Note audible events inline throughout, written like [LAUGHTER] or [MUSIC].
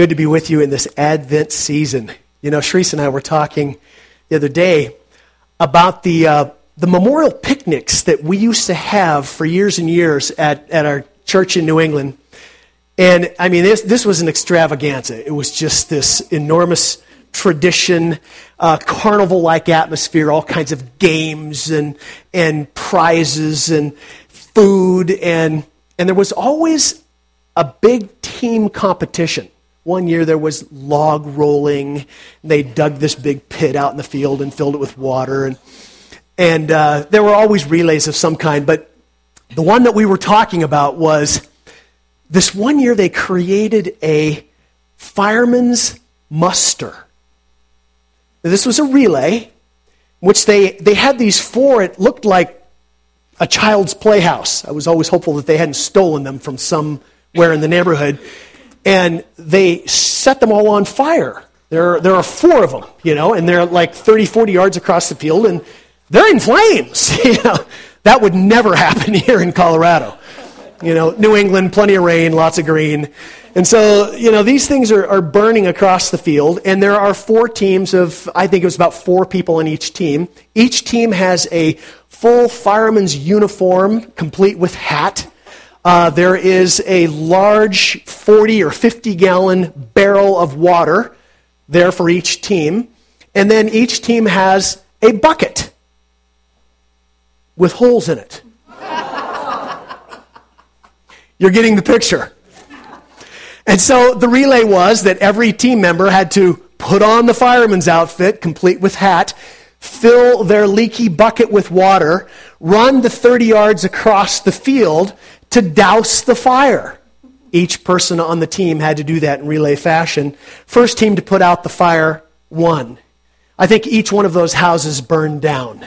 good to be with you in this Advent season. You know, Sharice and I were talking the other day about the, uh, the memorial picnics that we used to have for years and years at, at our church in New England. And I mean, this, this was an extravaganza. It was just this enormous tradition, uh, carnival like atmosphere, all kinds of games and, and prizes and food. And, and there was always a big team competition. One year there was log rolling. They dug this big pit out in the field and filled it with water. And, and uh, there were always relays of some kind. But the one that we were talking about was this one year they created a fireman's muster. Now, this was a relay, which they, they had these four, it looked like a child's playhouse. I was always hopeful that they hadn't stolen them from somewhere in the neighborhood and they set them all on fire. There, there are four of them, you know, and they're like 30, 40 yards across the field, and they're in flames. [LAUGHS] you know, that would never happen [LAUGHS] here in Colorado. You know, New England, plenty of rain, lots of green. And so, you know, these things are, are burning across the field, and there are four teams of, I think it was about four people in each team. Each team has a full fireman's uniform, complete with hat uh, there is a large 40 or 50 gallon barrel of water there for each team. And then each team has a bucket with holes in it. You're getting the picture. And so the relay was that every team member had to put on the fireman's outfit, complete with hat, fill their leaky bucket with water, run the 30 yards across the field, to douse the fire. Each person on the team had to do that in relay fashion. First team to put out the fire won. I think each one of those houses burned down.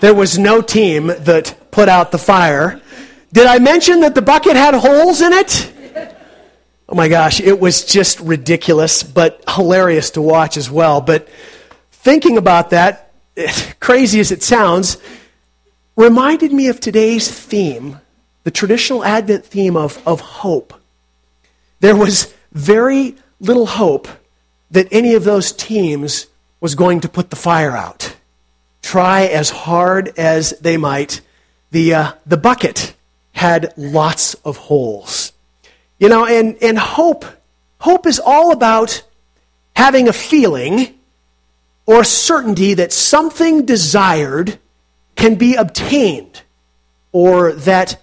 there was no team that put out the fire. Did I mention that the bucket had holes in it? Oh my gosh, it was just ridiculous, but hilarious to watch as well. But thinking about that, [LAUGHS] crazy as it sounds, reminded me of today's theme, the traditional Advent theme of, of hope. There was very little hope that any of those teams was going to put the fire out. Try as hard as they might, the, uh, the bucket had lots of holes. You know, and, and hope, hope is all about having a feeling or certainty that something desired can be obtained or that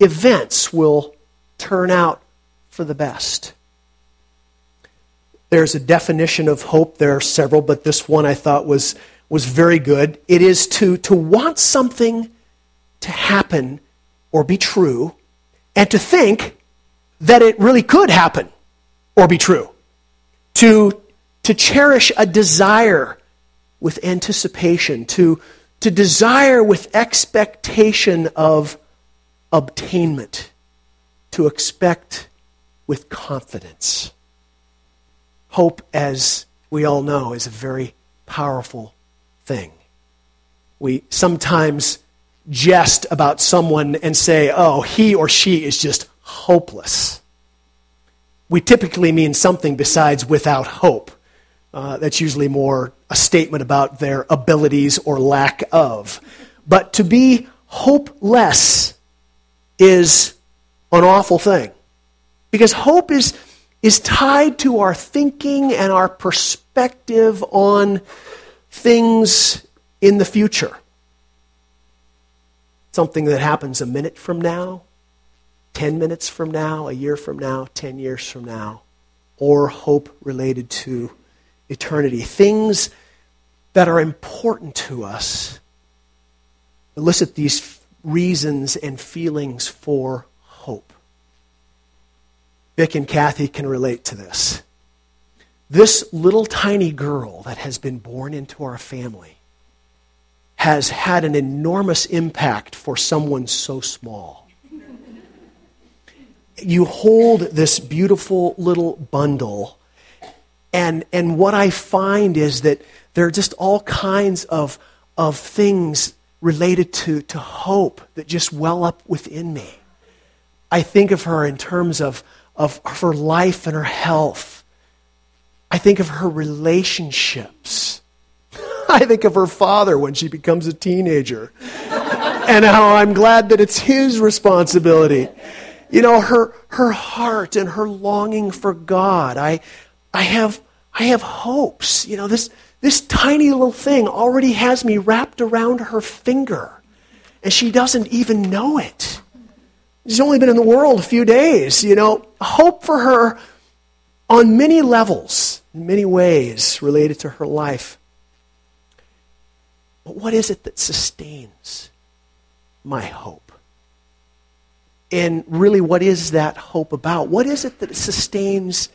events will turn out for the best. There's a definition of hope. There are several, but this one I thought was, was very good. It is to, to want something to happen or be true, and to think that it really could happen or be true. To, to cherish a desire with anticipation, to, to desire with expectation of obtainment, to expect with confidence. Hope, as we all know, is a very powerful thing. We sometimes jest about someone and say, oh, he or she is just hopeless. We typically mean something besides without hope. Uh, that's usually more a statement about their abilities or lack of. But to be hopeless is an awful thing. Because hope is, is tied to our thinking and our perspective on things in the future. Something that happens a minute from now, 10 minutes from now, a year from now, 10 years from now, or hope related to eternity. Things that are important to us elicit these reasons and feelings for hope. Vic and Kathy can relate to this. This little tiny girl that has been born into our family has had an enormous impact for someone so small. You hold this beautiful little bundle and, and what I find is that there are just all kinds of, of things related to, to hope that just well up within me. I think of her in terms of, of, her life and her health. I think of her relationships. [LAUGHS] I think of her father when she becomes a teenager [LAUGHS] and how I'm glad that it's his responsibility. You know, her, her heart and her longing for God. I, I, have, I have hopes. You know, this, this tiny little thing already has me wrapped around her finger, and she doesn't even know it. She's only been in the world a few days. You know, hope for her on many levels, in many ways related to her life. But what is it that sustains my hope? And really, what is that hope about? What is it that sustains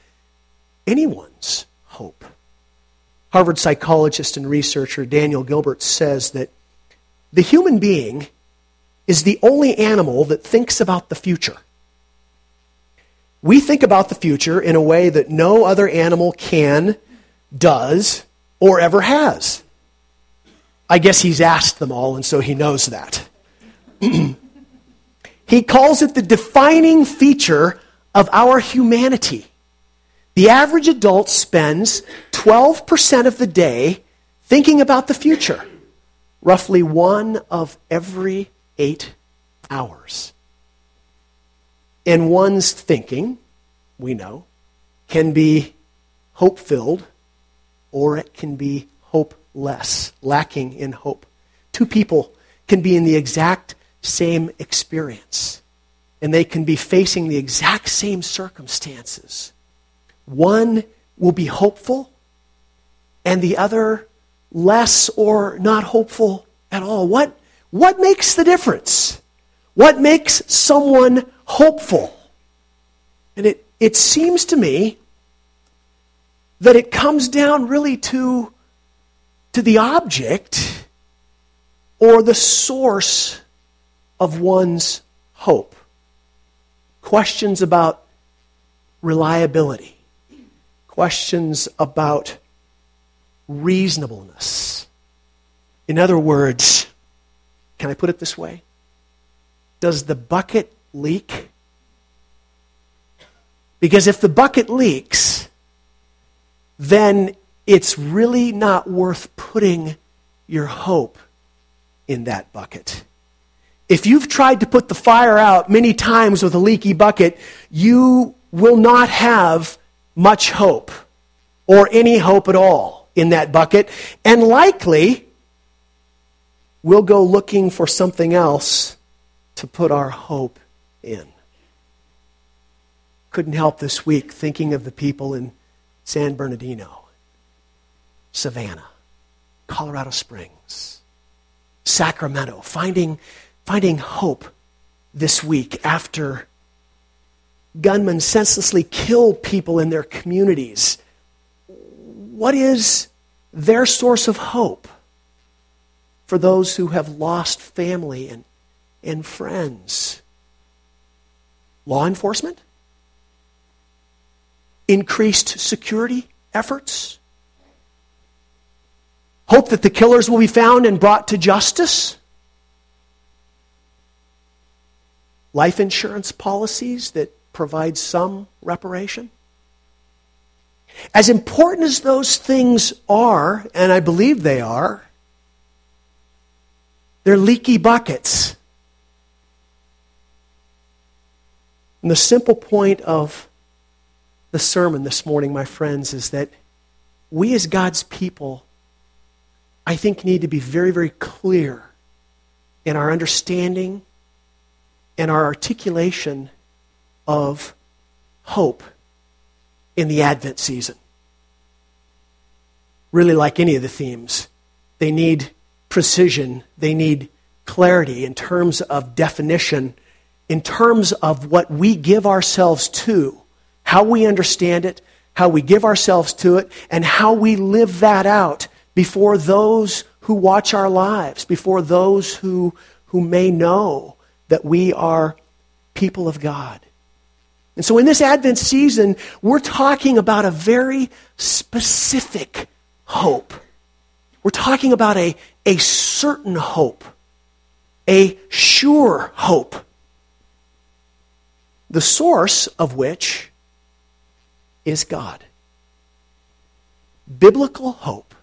anyone's hope? Harvard psychologist and researcher Daniel Gilbert says that the human being is the only animal that thinks about the future. We think about the future in a way that no other animal can, does, or ever has. I guess he's asked them all, and so he knows that. [CLEARS THROAT] he calls it the defining feature of our humanity. The average adult spends 12% of the day thinking about the future, roughly one of every eight hours. And one's thinking, we know, can be hope filled or it can be hopeless, lacking in hope. Two people can be in the exact same experience, and they can be facing the exact same circumstances. One will be hopeful, and the other less or not hopeful at all. What, what makes the difference? What makes someone hopeful? And it, it seems to me that it comes down really to, to the object or the source of one's hope. Questions about reliability, questions about reasonableness. In other words, can I put it this way? Does the bucket leak? Because if the bucket leaks, then it's really not worth putting your hope in that bucket. If you've tried to put the fire out many times with a leaky bucket, you will not have much hope or any hope at all in that bucket, and likely we'll go looking for something else to put our hope in. Couldn't help this week thinking of the people in San Bernardino, Savannah, Colorado Springs, Sacramento, finding, finding hope this week after gunmen senselessly kill people in their communities. What is their source of hope for those who have lost family and, and friends? Law enforcement? Increased security efforts? Hope that the killers will be found and brought to justice? Life insurance policies that provide some reparation? As important as those things are, and I believe they are, they're leaky buckets. And the simple point of the sermon this morning, my friends, is that we as God's people, I think, need to be very, very clear in our understanding and our articulation of hope in the Advent season. Really, like any of the themes, they need precision, they need clarity in terms of definition, in terms of what we give ourselves to, how we understand it, how we give ourselves to it, and how we live that out before those who watch our lives, before those who, who may know that we are people of God. And so in this Advent season, we're talking about a very specific hope. We're talking about a, a certain hope, a sure hope, the source of which is God. Biblical hope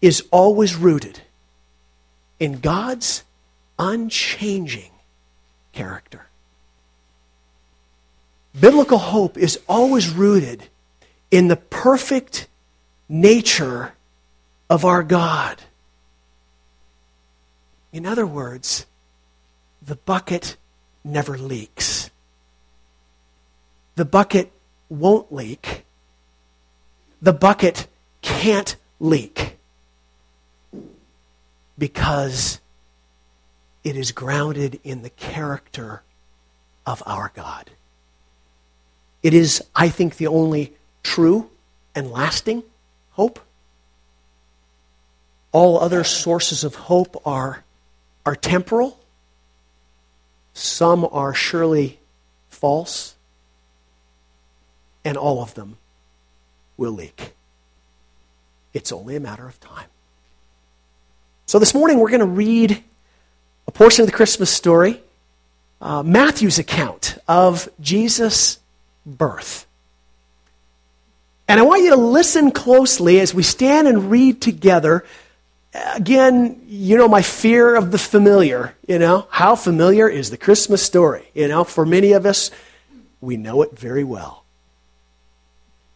is always rooted in God's unchanging character. Biblical hope is always rooted in the perfect nature of our God. In other words, the bucket never leaks. The bucket won't leak. The bucket can't leak because it is grounded in the character of our God. It is, I think, the only true and lasting hope. All other sources of hope are, are temporal. Some are surely false. And all of them will leak. It's only a matter of time. So this morning we're going to read a portion of the Christmas story, uh, Matthew's account of Jesus' birth. And I want you to listen closely as we stand and read together. Again, you know, my fear of the familiar, you know, how familiar is the Christmas story? You know, for many of us, we know it very well.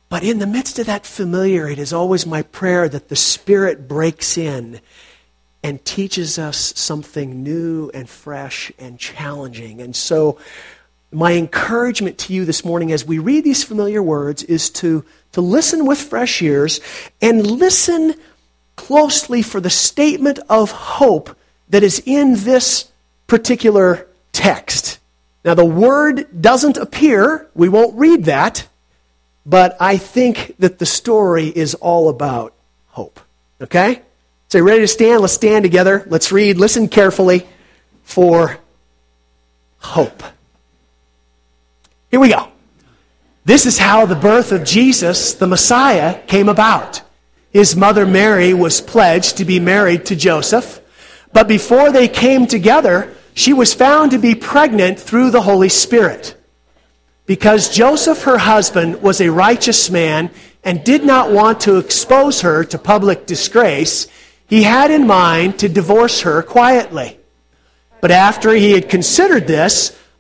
But in the midst of that familiar, it is always my prayer that the Spirit breaks in and teaches us something new and fresh and challenging. And so, my encouragement to you this morning as we read these familiar words is to, to listen with fresh ears and listen closely for the statement of hope that is in this particular text. Now, the word doesn't appear, we won't read that, but I think that the story is all about hope. Okay? So, you ready to stand? Let's stand together. Let's read. Listen carefully for hope. Here we go. This is how the birth of Jesus, the Messiah, came about. His mother Mary was pledged to be married to Joseph, but before they came together, she was found to be pregnant through the Holy Spirit. Because Joseph, her husband, was a righteous man and did not want to expose her to public disgrace, he had in mind to divorce her quietly. But after he had considered this,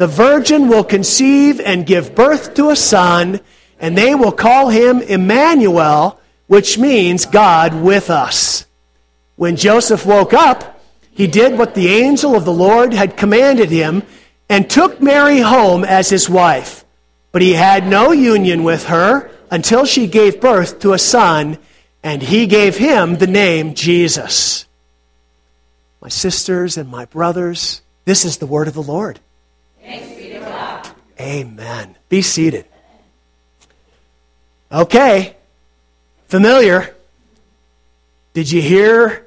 The virgin will conceive and give birth to a son, and they will call him Emmanuel, which means God with us. When Joseph woke up, he did what the angel of the Lord had commanded him and took Mary home as his wife. But he had no union with her until she gave birth to a son, and he gave him the name Jesus my sisters and my brothers, this is the word of the Lord. Be Amen. Be seated. Okay, familiar. Did you hear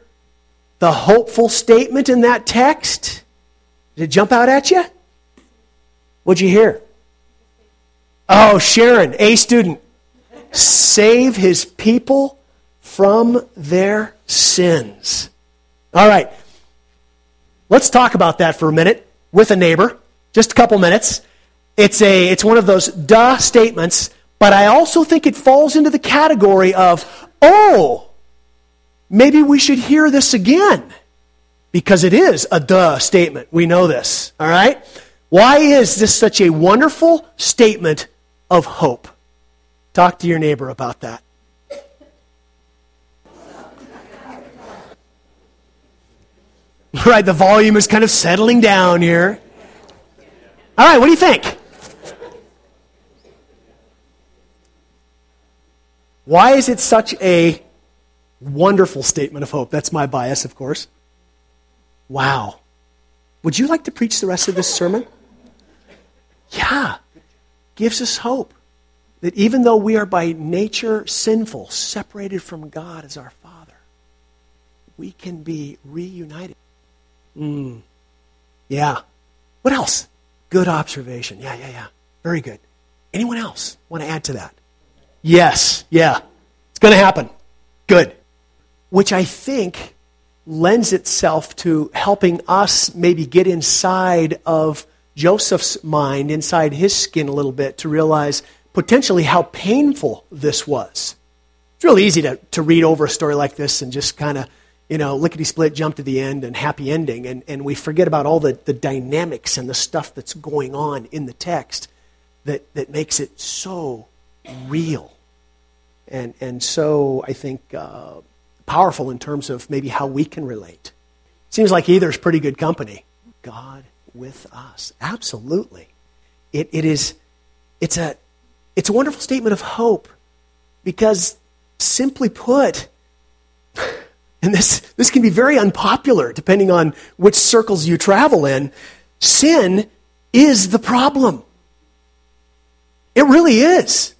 the hopeful statement in that text? Did it jump out at you? What'd you hear? Oh, Sharon, A student. Save his people from their sins. All right. Let's talk about that for a minute with a neighbor, just a couple minutes. It's, a, it's one of those duh statements, but I also think it falls into the category of, oh, maybe we should hear this again. Because it is a duh statement. We know this, all right? Why is this such a wonderful statement of hope? Talk to your neighbor about that. [LAUGHS] Right, the volume is kind of settling down here. All right, what do you think? Why is it such a wonderful statement of hope? That's my bias, of course. Wow. Would you like to preach the rest of this sermon? Yeah. Gives us hope. that even though we are by nature sinful, separated from God as our Father, we can be reunited. Mm. Yeah. What else? Good observation. Yeah, yeah, yeah. Very good. Anyone else want to add to that? Yes, yeah. It's going to happen. Good. Which I think lends itself to helping us maybe get inside of Joseph's mind, inside his skin a little bit, to realize potentially how painful this was. It's really easy to, to read over a story like this and just kind of, you know, lickety split, jump to the end and happy ending. And, and we forget about all the, the dynamics and the stuff that's going on in the text that, that makes it so real and, and so, I think, uh, powerful in terms of maybe how we can relate. Seems like either is pretty good company. God with us. Absolutely. It, it is, it's a, it's a wonderful statement of hope because, simply put, and this, this can be very unpopular depending on which circles you travel in, sin is the problem. It really is.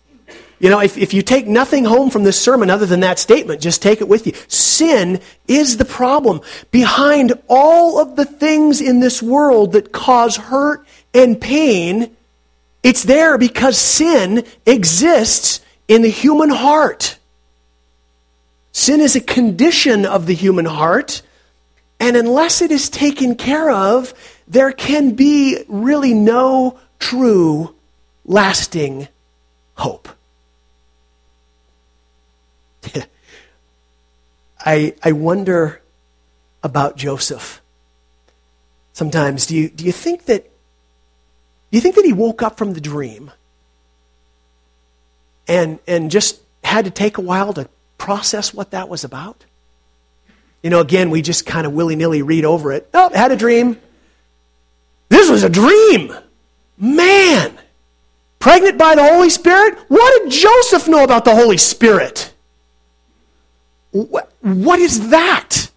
You know, if, if you take nothing home from this sermon other than that statement, just take it with you. Sin is the problem behind all of the things in this world that cause hurt and pain. It's there because sin exists in the human heart. Sin is a condition of the human heart, and unless it is taken care of, there can be really no true, lasting hope. [LAUGHS] I, I wonder about Joseph. Sometimes, do you, do you think that do you think that he woke up from the dream and, and just had to take a while to process what that was about? You know, again, we just kind of willy nilly read over it. Oh, had a dream. This was a dream. Man. Pregnant by the Holy Spirit? What did Joseph know about the Holy Spirit? What is that?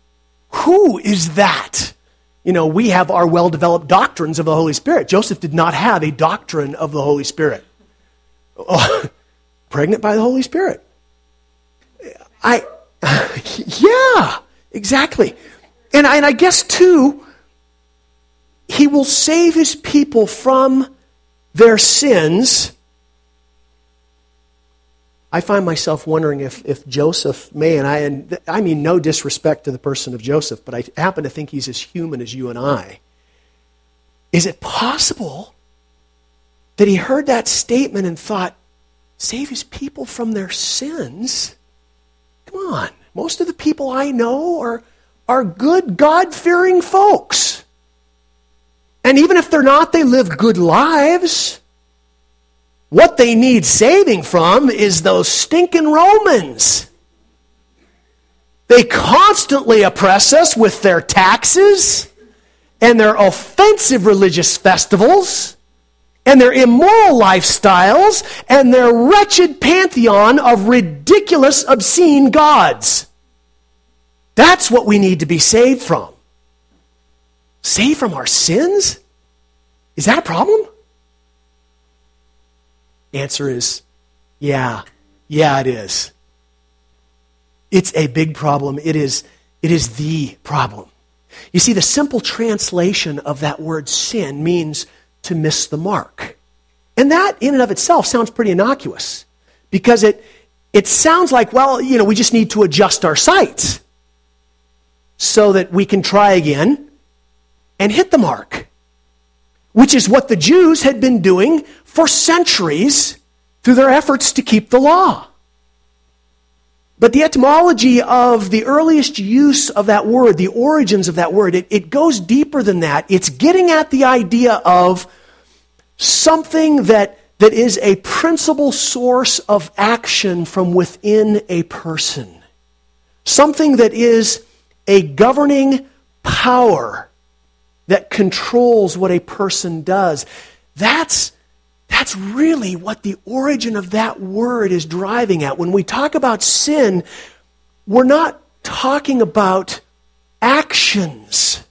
Who is that? You know, we have our well developed doctrines of the Holy Spirit. Joseph did not have a doctrine of the Holy Spirit. Oh, [LAUGHS] pregnant by the Holy Spirit. I, [LAUGHS] yeah, exactly. And I, and I guess, too, he will save his people from their sins I find myself wondering if, if Joseph may, and I, and I mean no disrespect to the person of Joseph, but I happen to think he's as human as you and I. Is it possible that he heard that statement and thought, save his people from their sins? Come on. Most of the people I know are, are good, God fearing folks. And even if they're not, they live good lives. What they need saving from is those stinking Romans. They constantly oppress us with their taxes and their offensive religious festivals and their immoral lifestyles and their wretched pantheon of ridiculous, obscene gods. That's what we need to be saved from. Saved from our sins? Is that a problem? Answer is yeah. Yeah, it is. It's a big problem. It is, it is the problem. You see, the simple translation of that word sin means to miss the mark. And that, in and of itself, sounds pretty innocuous because it, it sounds like, well, you know, we just need to adjust our sights so that we can try again and hit the mark, which is what the Jews had been doing for centuries through their efforts to keep the law. But the etymology of the earliest use of that word, the origins of that word, it, it goes deeper than that. It's getting at the idea of something that, that is a principal source of action from within a person. Something that is a governing power that controls what a person does. That's that's really what the origin of that word is driving at. When we talk about sin, we're not talking about actions.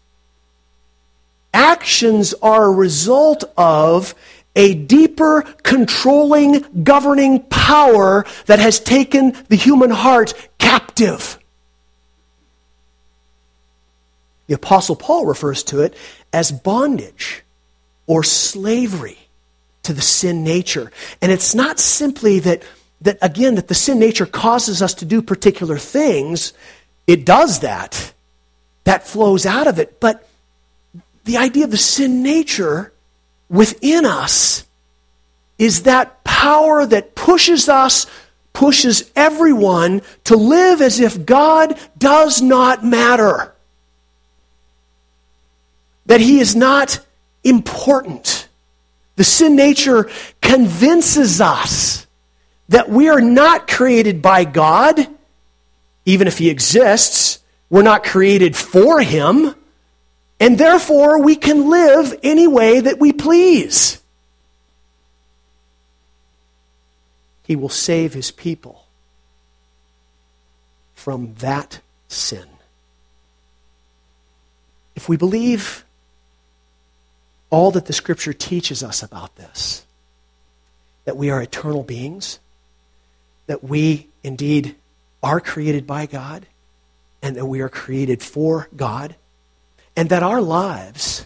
Actions are a result of a deeper controlling, governing power that has taken the human heart captive. The Apostle Paul refers to it as bondage or slavery to the sin nature. And it's not simply that, that, again, that the sin nature causes us to do particular things. It does that. That flows out of it. But the idea of the sin nature within us is that power that pushes us, pushes everyone to live as if God does not matter. That He is not important. The sin nature convinces us that we are not created by God, even if He exists. We're not created for Him. And therefore, we can live any way that we please. He will save His people from that sin. If we believe all that the scripture teaches us about this that we are eternal beings, that we indeed are created by God, and that we are created for God, and that our lives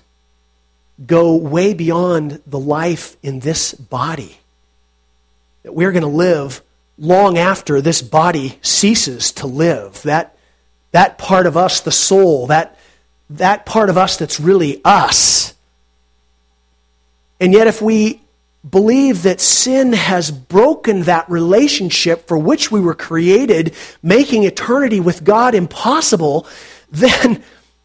go way beyond the life in this body. That we're going to live long after this body ceases to live. That, that part of us, the soul, that, that part of us that's really us, and yet, if we believe that sin has broken that relationship for which we were created, making eternity with God impossible, [LAUGHS] then,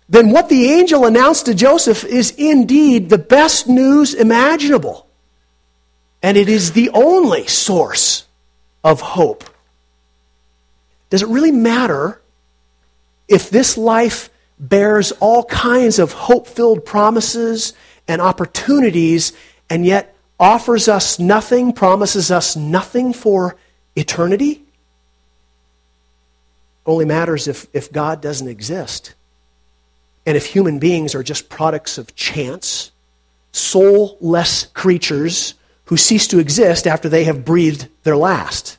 then what the angel announced to Joseph is indeed the best news imaginable. And it is the only source of hope. Does it really matter if this life bears all kinds of hope filled promises and opportunities, and yet offers us nothing, promises us nothing for eternity? Only matters if, if God doesn't exist. And if human beings are just products of chance, soulless creatures who cease to exist after they have breathed their last.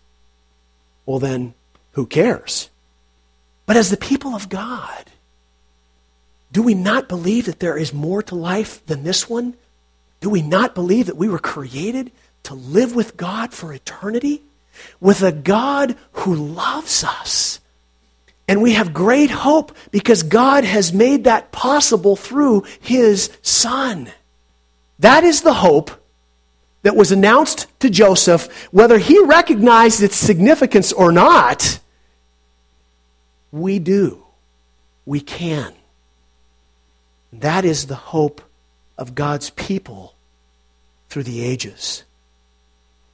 Well, then, who cares? But as the people of God, do we not believe that there is more to life than this one? Do we not believe that we were created to live with God for eternity? With a God who loves us. And we have great hope because God has made that possible through His Son. That is the hope that was announced to Joseph, whether he recognized its significance or not. We do. We can. That is the hope of God's people through the ages.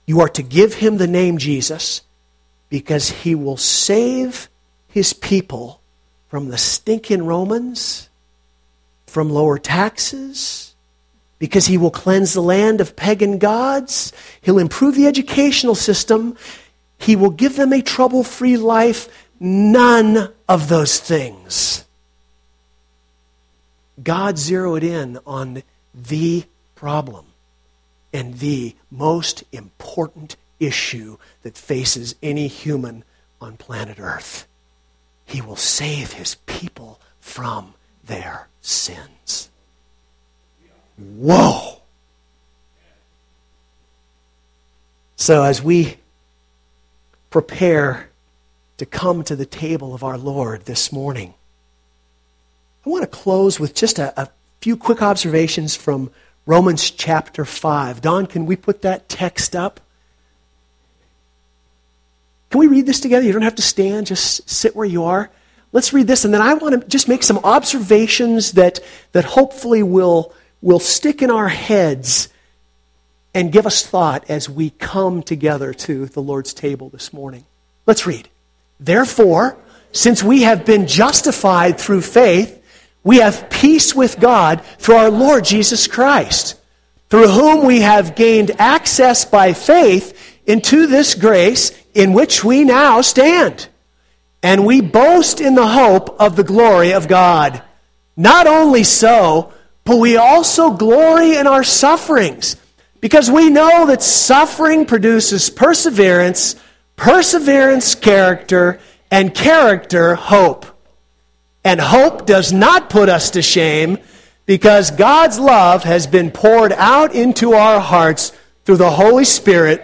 You are to give him the name Jesus because he will save his people from the stinking Romans, from lower taxes, because he will cleanse the land of pagan gods. He'll improve the educational system. He will give them a trouble free life. None of those things God zeroed in on the problem and the most important issue that faces any human on planet Earth. He will save his people from their sins. Whoa! So, as we prepare to come to the table of our Lord this morning, I want to close with just a, a few quick observations from Romans chapter 5. Don, can we put that text up? Can we read this together? You don't have to stand, just sit where you are. Let's read this, and then I want to just make some observations that, that hopefully will, will stick in our heads and give us thought as we come together to the Lord's table this morning. Let's read. Therefore, since we have been justified through faith, we have peace with God through our Lord Jesus Christ, through whom we have gained access by faith into this grace in which we now stand. And we boast in the hope of the glory of God. Not only so, but we also glory in our sufferings, Because we know that suffering produces perseverance, perseverance, character, and character, hope. And hope does not put us to shame because God's love has been poured out into our hearts through the Holy Spirit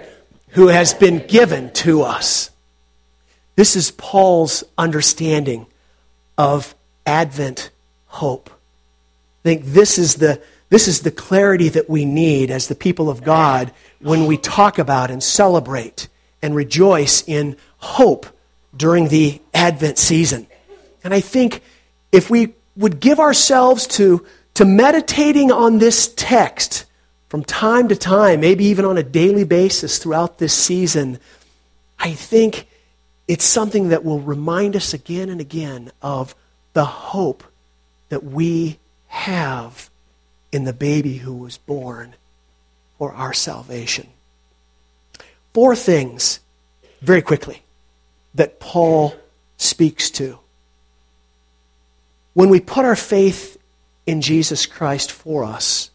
who has been given to us. This is Paul's understanding of Advent hope. I think this is the, this is the clarity that we need as the people of God when we talk about and celebrate and rejoice in hope during the Advent season. And I think if we would give ourselves to, to meditating on this text from time to time, maybe even on a daily basis throughout this season, I think it's something that will remind us again and again of the hope that we have in the baby who was born for our salvation. Four things, very quickly, that Paul speaks to. When we put our faith in Jesus Christ for us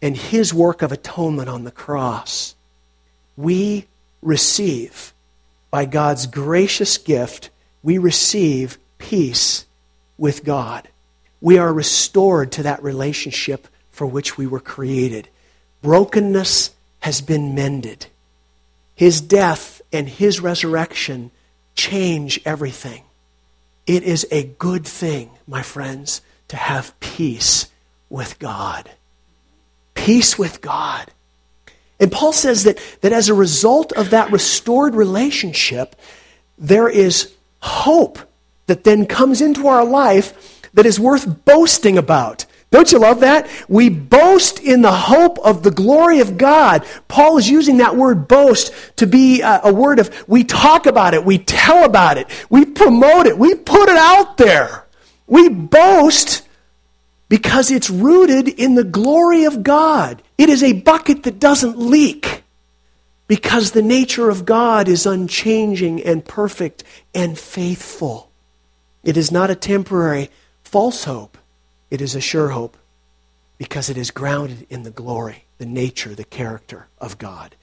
and his work of atonement on the cross, we receive, by God's gracious gift, we receive peace with God. We are restored to that relationship for which we were created. Brokenness has been mended. His death and his resurrection change everything. It is a good thing, my friends, to have peace with God. Peace with God. And Paul says that, that as a result of that restored relationship, there is hope that then comes into our life that is worth boasting about. Don't you love that? We boast in the hope of the glory of God. Paul is using that word boast to be a, a, word of we talk about it, we tell about it, we promote it, we put it out there. We boast because it's rooted in the glory of God. It is a bucket that doesn't leak because the nature of God is unchanging and perfect and faithful. It is not a temporary false hope. It is a sure hope because it is grounded in the glory, the nature, the character of God.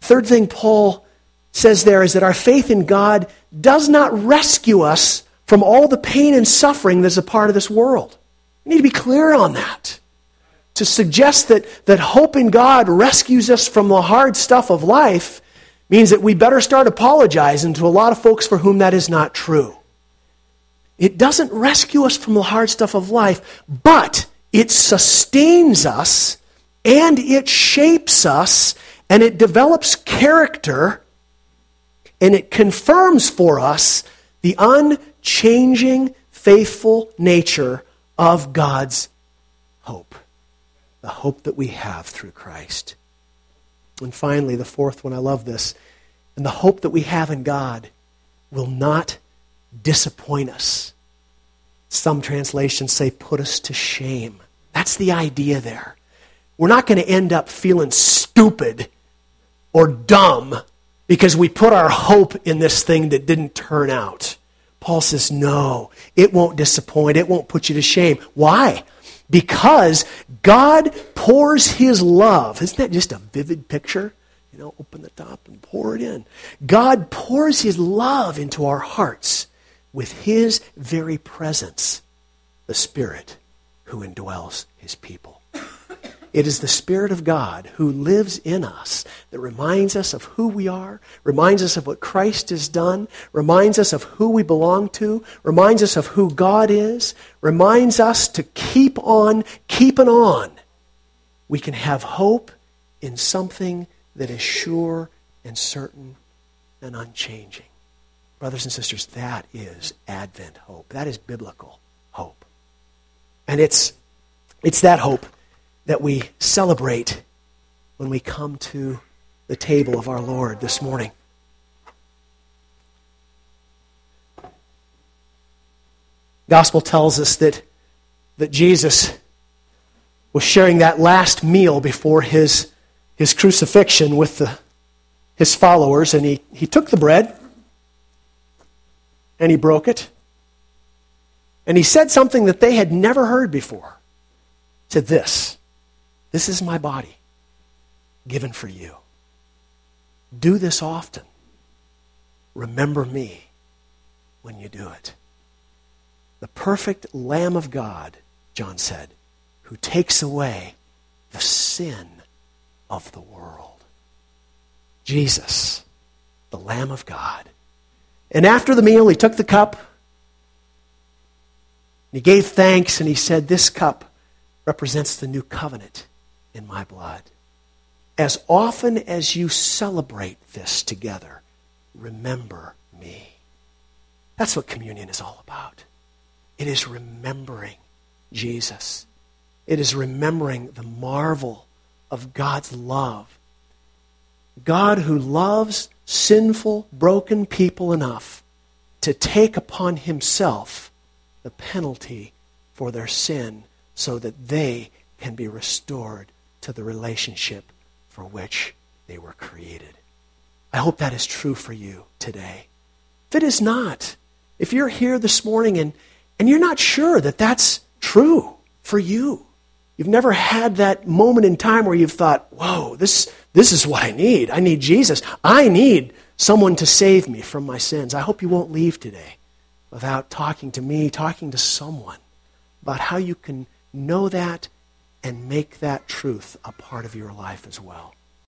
Third thing Paul says there is that our faith in God does not rescue us from all the pain and suffering that's a part of this world. We need to be clear on that. To suggest that, that hope in God rescues us from the hard stuff of life means that we better start apologizing to a lot of folks for whom that is not true. It doesn't rescue us from the hard stuff of life, but it sustains us and it shapes us and it develops character and it confirms for us the unchanging, faithful nature of God's hope. The hope that we have through Christ. And finally, the fourth one, I love this. And the hope that we have in God will not disappoint us. Some translations say put us to shame. That's the idea there. We're not going to end up feeling stupid or dumb because we put our hope in this thing that didn't turn out. Paul says, no, it won't disappoint. It won't put you to shame. Why? Because God pours his love. Isn't that just a vivid picture? You know, open the top and pour it in. God pours his love into our hearts with his very presence, the Spirit who indwells his people. It is the Spirit of God who lives in us that reminds us of who we are, reminds us of what Christ has done, reminds us of who we belong to, reminds us of who God is, reminds us to keep on keeping on. We can have hope in something that is sure and certain and unchanging. Brothers and sisters, that is Advent hope. That is biblical hope. And it's, it's that hope that we celebrate when we come to the table of our Lord this morning. Gospel tells us that, that Jesus was sharing that last meal before his, his crucifixion with the, his followers, and he, he took the bread and he broke it. And he said something that they had never heard before. He said this This is my body, given for you. Do this often. Remember me when you do it. The perfect Lamb of God, John said, who takes away the sin of the world. Jesus, the Lamb of God. And after the meal, he took the cup. And He gave thanks and he said, This cup represents the new covenant in my blood. As often as you celebrate this together, remember me. That's what communion is all about. It is remembering Jesus. It is remembering the marvel of God's love. God who loves sinful, broken people enough to take upon himself the penalty for their sin so that they can be restored to the relationship for which they were created. I hope that is true for you today. If it is not, if you're here this morning and, and you're not sure that that's true for you, you've never had that moment in time where you've thought, whoa, this, this is what I need. I need Jesus. I need someone to save me from my sins. I hope you won't leave today without talking to me, talking to someone about how you can know that and make that truth a part of your life as well.